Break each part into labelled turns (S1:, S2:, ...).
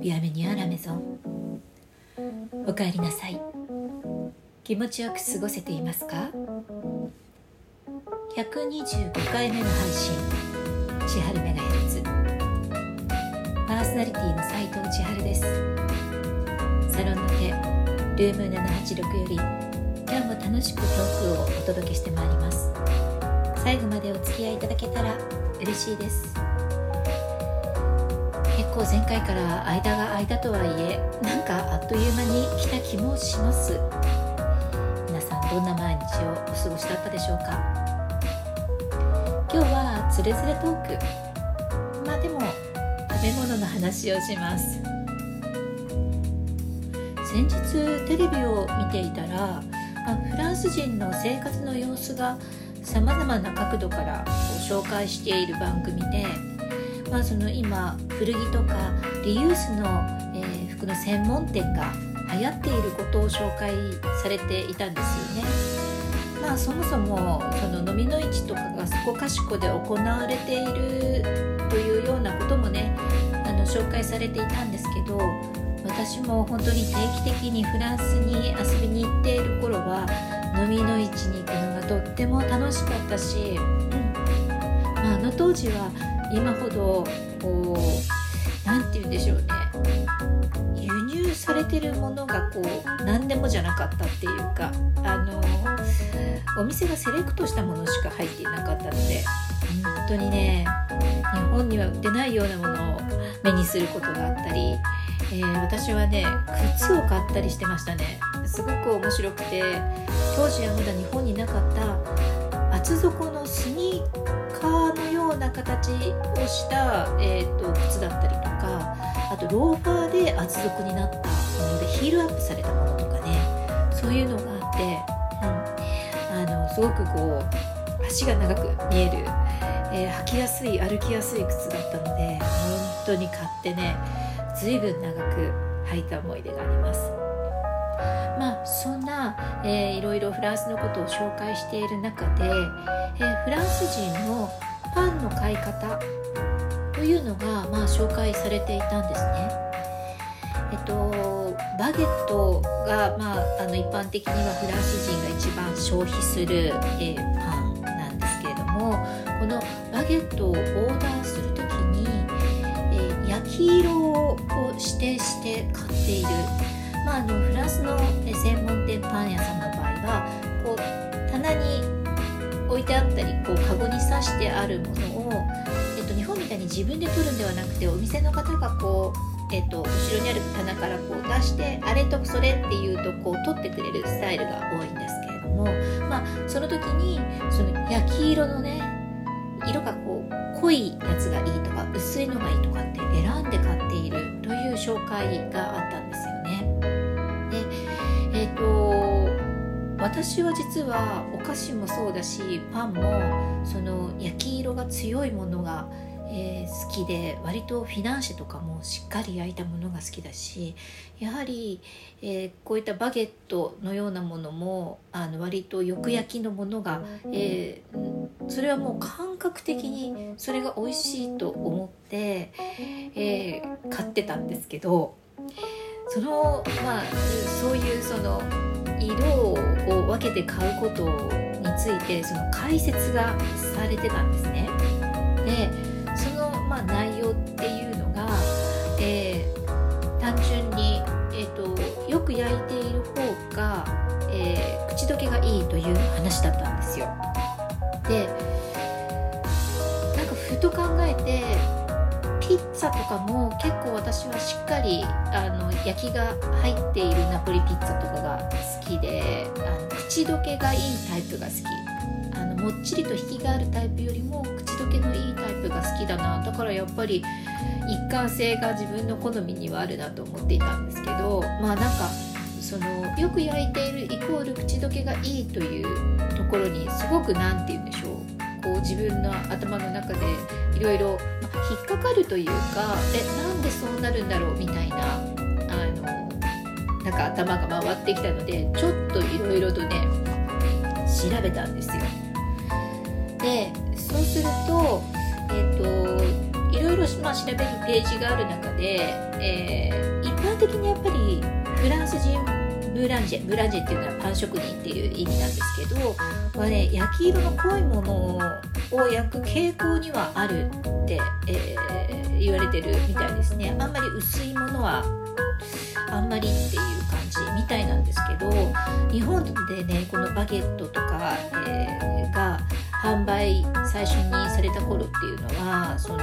S1: ビアメニアラメゾンおかえりなさい。気持ちよく過ごせていますか？125回目の配信。千春メガヘルツパーソナリティの斉藤千春です。サロンの手ルーム786より今日も楽しくトークをお届けしてまいります。最後までお付き合いいただけたら嬉しいです。結構前回から間が空いたとはいえなんかあっという間に来た気もします。皆さんどんな毎日をお過ごしだったでしょうか？今日はつれづれトーク。まあでも食べ物の話をします。先日テレビを見ていたらフランス人の生活の様子がさまざまな角度から紹介している番組で、まあ、その今古着とかリユースの、えー、服の専門店が流行っていることを紹介されていたんですよね。まあ、そもそもその飲みの市とかがそこかしこで行われているというようなこともねあの紹介されていたんですけど私も本当に定期的にフランスに遊びに行っている頃は飲みの市に行くのがとっても楽しかったし、うんまあ、あの当時は今ほどこう何て言うんでしょうね。輸入されてるものがこう何でもじゃなかったっていうかあのお店がセレクトしたものしか入っていなかったので本当にね日本には売ってないようなものを目にすることがあったり、えー、私はね靴を買ったりしてましたね。すごく面白くて当時はまだ日本になかった厚底のスニーカーような形をした、えーと、靴だったりとかあとローファーで厚底になったものでヒールアップされたものとかねそういうのがあって、うん、あのすごくこう足が長く見える、えー、履きやすい歩きやすい靴だったので本当に買ってね随分長く履いた思い出があります。まあそんな、えー、いろいろフランスのことを紹介している中で、えー、フランス人のパンの買い方というのが、まあ、紹介されていたんですね。えっと、バゲットが、まあ、あの一般的にはフランス人が一番消費する、えー、パンなんですけれどもこのバゲットをオーダーする時に、えー、焼き色を指定して買っているまあ、あのフランスの専門店パン屋さんの場合はいてあったりこうカゴに刺してあるものを、えっと、日本みたいに自分で取るんではなくてお店の方がこう、えっと、後ろにある棚からこう出してあれとそれっていうとこう取ってくれるスタイルが多いんですけれども、まあ、その時にその焼き色のね色がこう濃いやつがいいとか薄いのがいいとかって選んで買っているという紹介があったんです私は実はお菓子もそうだしパンもその焼き色が強いものが、えー、好きで割とフィナンシェとかもしっかり焼いたものが好きだしやはり、えー、こういったバゲットのようなものもあの割とよく焼きのものが、えー、それはもう感覚的にそれが美味しいと思って、え買ってたんですけど。そのまあそういうその色を分けて買うことについてその解説がされてたんですね。でそのまあ内容っていうのが、えー、単純に、えーと、よく焼いている方が、えー、口どけがいいという話だったんですよ。でなんかふと考えてピッツァとかも結構私はしっかりあの焼きが入っているナポリピッツァとかが好きであの口どけがいいタイプが好きあのもっちりと引きがあるタイプよりも口どけのいいタイプが好きだなだからやっぱり一貫性が自分の好みにはあるなと思っていたんですけどまあなんかそのよく焼いているイコール口どけがいいというところにすごく何て言うんでしょうこう。自分の頭の中でいろいろ引っかかるというかえなんでそうなるんだろうみたいなあのなんか頭が回ってきたのでちょっといろいろとね調べたんですよ。でそうすると,、えーと、いろいろ、まあ、調べるページがある中で、えー、一般的にやっぱりフランス人ブランジェブランジェっていうのはパン職人っていう意味なんですけど、まあね、焼き色の濃いものをを焼く傾向にはあるって、えー、言われてるみたいですね。あんまり薄いものはあんまりっていう感じみたいなんですけど日本でねこのバゲットとか、えー、が販売最初にされた頃っていうのはその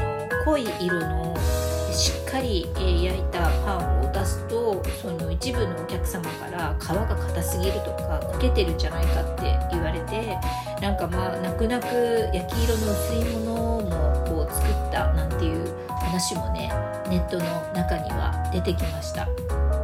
S1: 濃い色のしっかり、え焼いたパンを出すとその一部のお客様から皮が硬すぎるとか焦げてるんじゃないかって言われてなんかまあ泣く泣く焼き色の薄いものもこう作ったなんていう話もねネットの中には出てきました。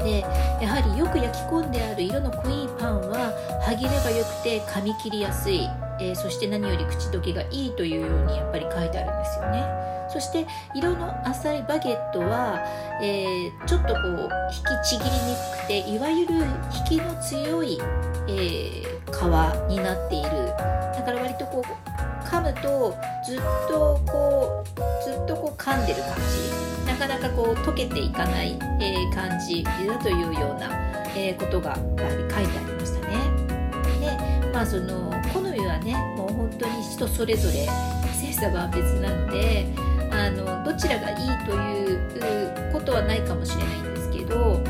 S1: でやはりよく焼き込んである色の濃いパンは歯切れが良くて噛み切りやすい、えー、そして何より口どけがいいというようにやっぱり書いてあるんですよね。そして色の浅いバゲットは、えー、ちょっとこう引きちぎりにくくていわゆる引きの強い、えー、皮になっているだから割とこう噛むとずっとこうずっとこう噛んでる感じなかなかこう溶けていかない、えー、感じだというような、えー、ことが書いてありましたね。でまあその好みはねもう本当に人それぞれ精査は別なのであのどちらがいいということはないかもしれないんですけど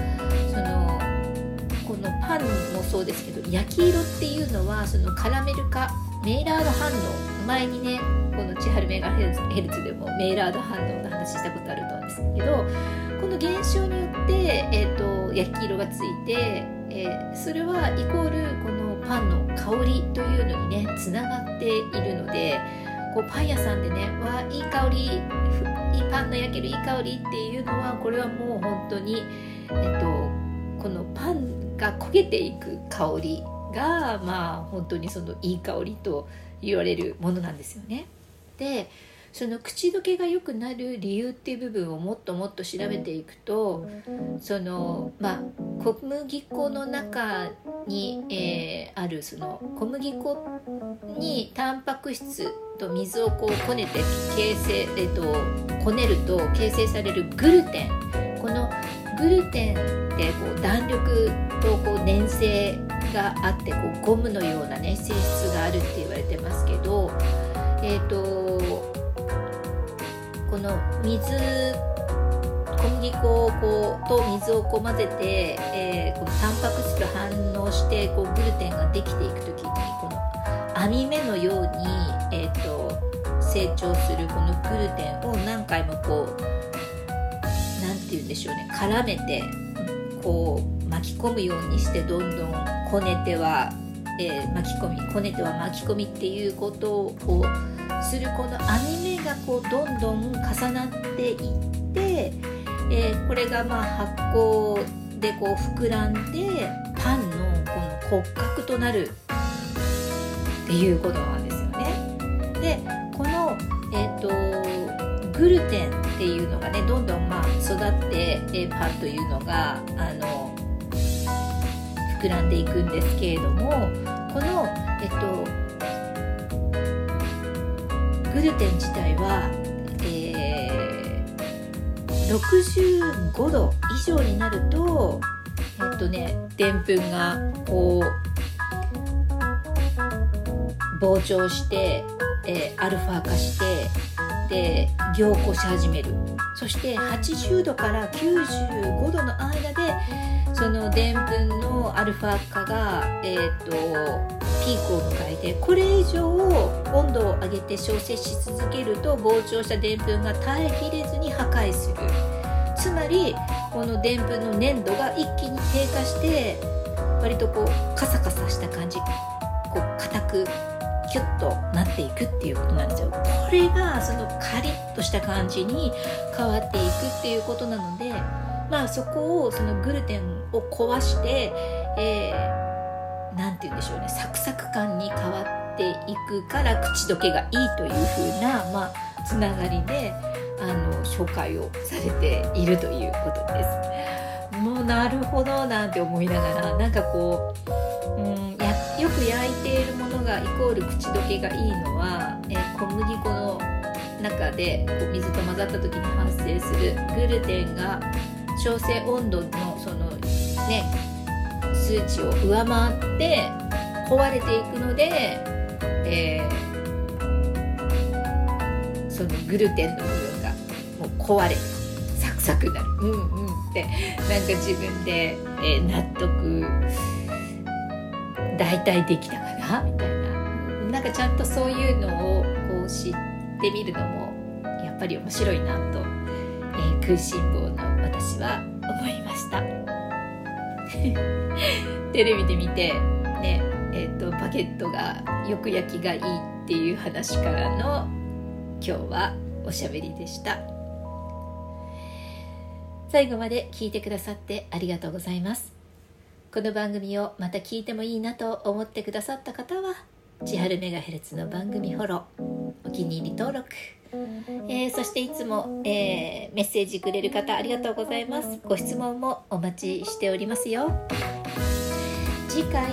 S1: そのこのパンもそうですけど焼き色っていうのはそのカラメル化メイラード反応前にねこの千春メガヘルツでもメイラード反応の話したことあると思うんですけどこの現象によって、えーと、焼き色がついて、えー、それはイコールこのパンの香りというのにねつながっているのでこうパン屋さんでねわいい香りいいパンの焼けるいい香りっていうのはこれはもう本当に、えっと、このパンが焦げていく香りがまあ本当にそのいい香りと言われるものなんですよね。でその口どけが良くなる理由っていう部分をもっともっと調べていくとそのまあ小麦粉の中に、えー、あるその小麦粉にタンパク質と水をこうこねて形成、えっと、こねると形成されるグルテン。このグルテンってこう弾力とこう粘性があってこうゴムのようなね性質があるって言われてますけどえっ、ー、とこの水小麦粉をこうと水をこう混ぜて、えー、このタンパク質と反応してこうグルテンができていく時にこの網目のように、えーと、成長するこのグルテンを何回もこう何て言うんでしょうね絡めてこう巻き込むようにしてどんどんこねては、えー、巻き込みこねては巻き込みっていうことをするこの網目がこうどんどん重なっていって、えー、これがまあ発酵でこう膨らんでパンのこの骨格となるっていうことなんです。でこの、えーと、グルテンっていうのがねどんどんまあ育って、え、パンというのがあの膨らんでいくんですけれどもこの、えっと、グルテン自体は、えー、65度以上になるとえっとねでんぷんがこう膨張して、えー、アルファ化してで凝固し始める。そして80度から95度の間でそのでんぷんのアルファ化が、えーと、ピークを迎えてこれ以上温度を上げて調整し続けると膨張したでんぷんが耐えきれずに破壊する。つまりこのでんぷんの粘度が一気に低下して割とこうカサカサした感じ。こう硬くキュッとなっていくっていうことなんですよこれがそのカリッとした感じに変わっていくっていうことなのでまあそこをそのグルテンを壊して何、えー、て言うんでしょうねサクサク感に変わっていくから口どけがいいというふうな、まあ、つながりであの紹介をされているということです。もうなるほどなんて思いながらなんかこう、うん、よく焼いているものがイコール口どけがいいのは、えー、小麦粉の中でこう水と混ざった時に発生するグルテンが調整温度のそのね数値を上回って壊れていくので、えー、そのグルテンの部分がもう壊れるサクサクになる。うんうん。ってなんか自分で、えー、納得大体できたかなみたいな。なんかちゃんとそういうのをこう知ってみるのもやっぱり面白いなと、えー、食いしん坊の私は思いました。テレビで見てねえーと、バゲットがよく焼きがいいっていう話からの今日はおしゃべりでした。最後まで聞いてくださってありがとうございます。この番組をまた聞いてもいいなと思ってくださった方は千春メガヘルツの番組フォローお気に入り登録えー、そしていつも、えー、メッセージくれる方ありがとうございます。ご質問もお待ちしておりますよ。次回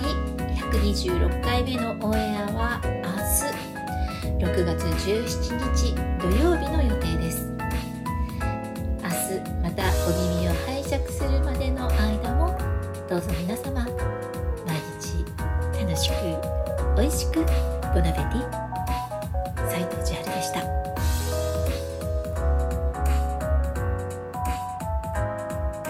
S1: 126回目のオンエアは明日6月17日土曜日の予定です。明日またお耳美味しく。ボナペティ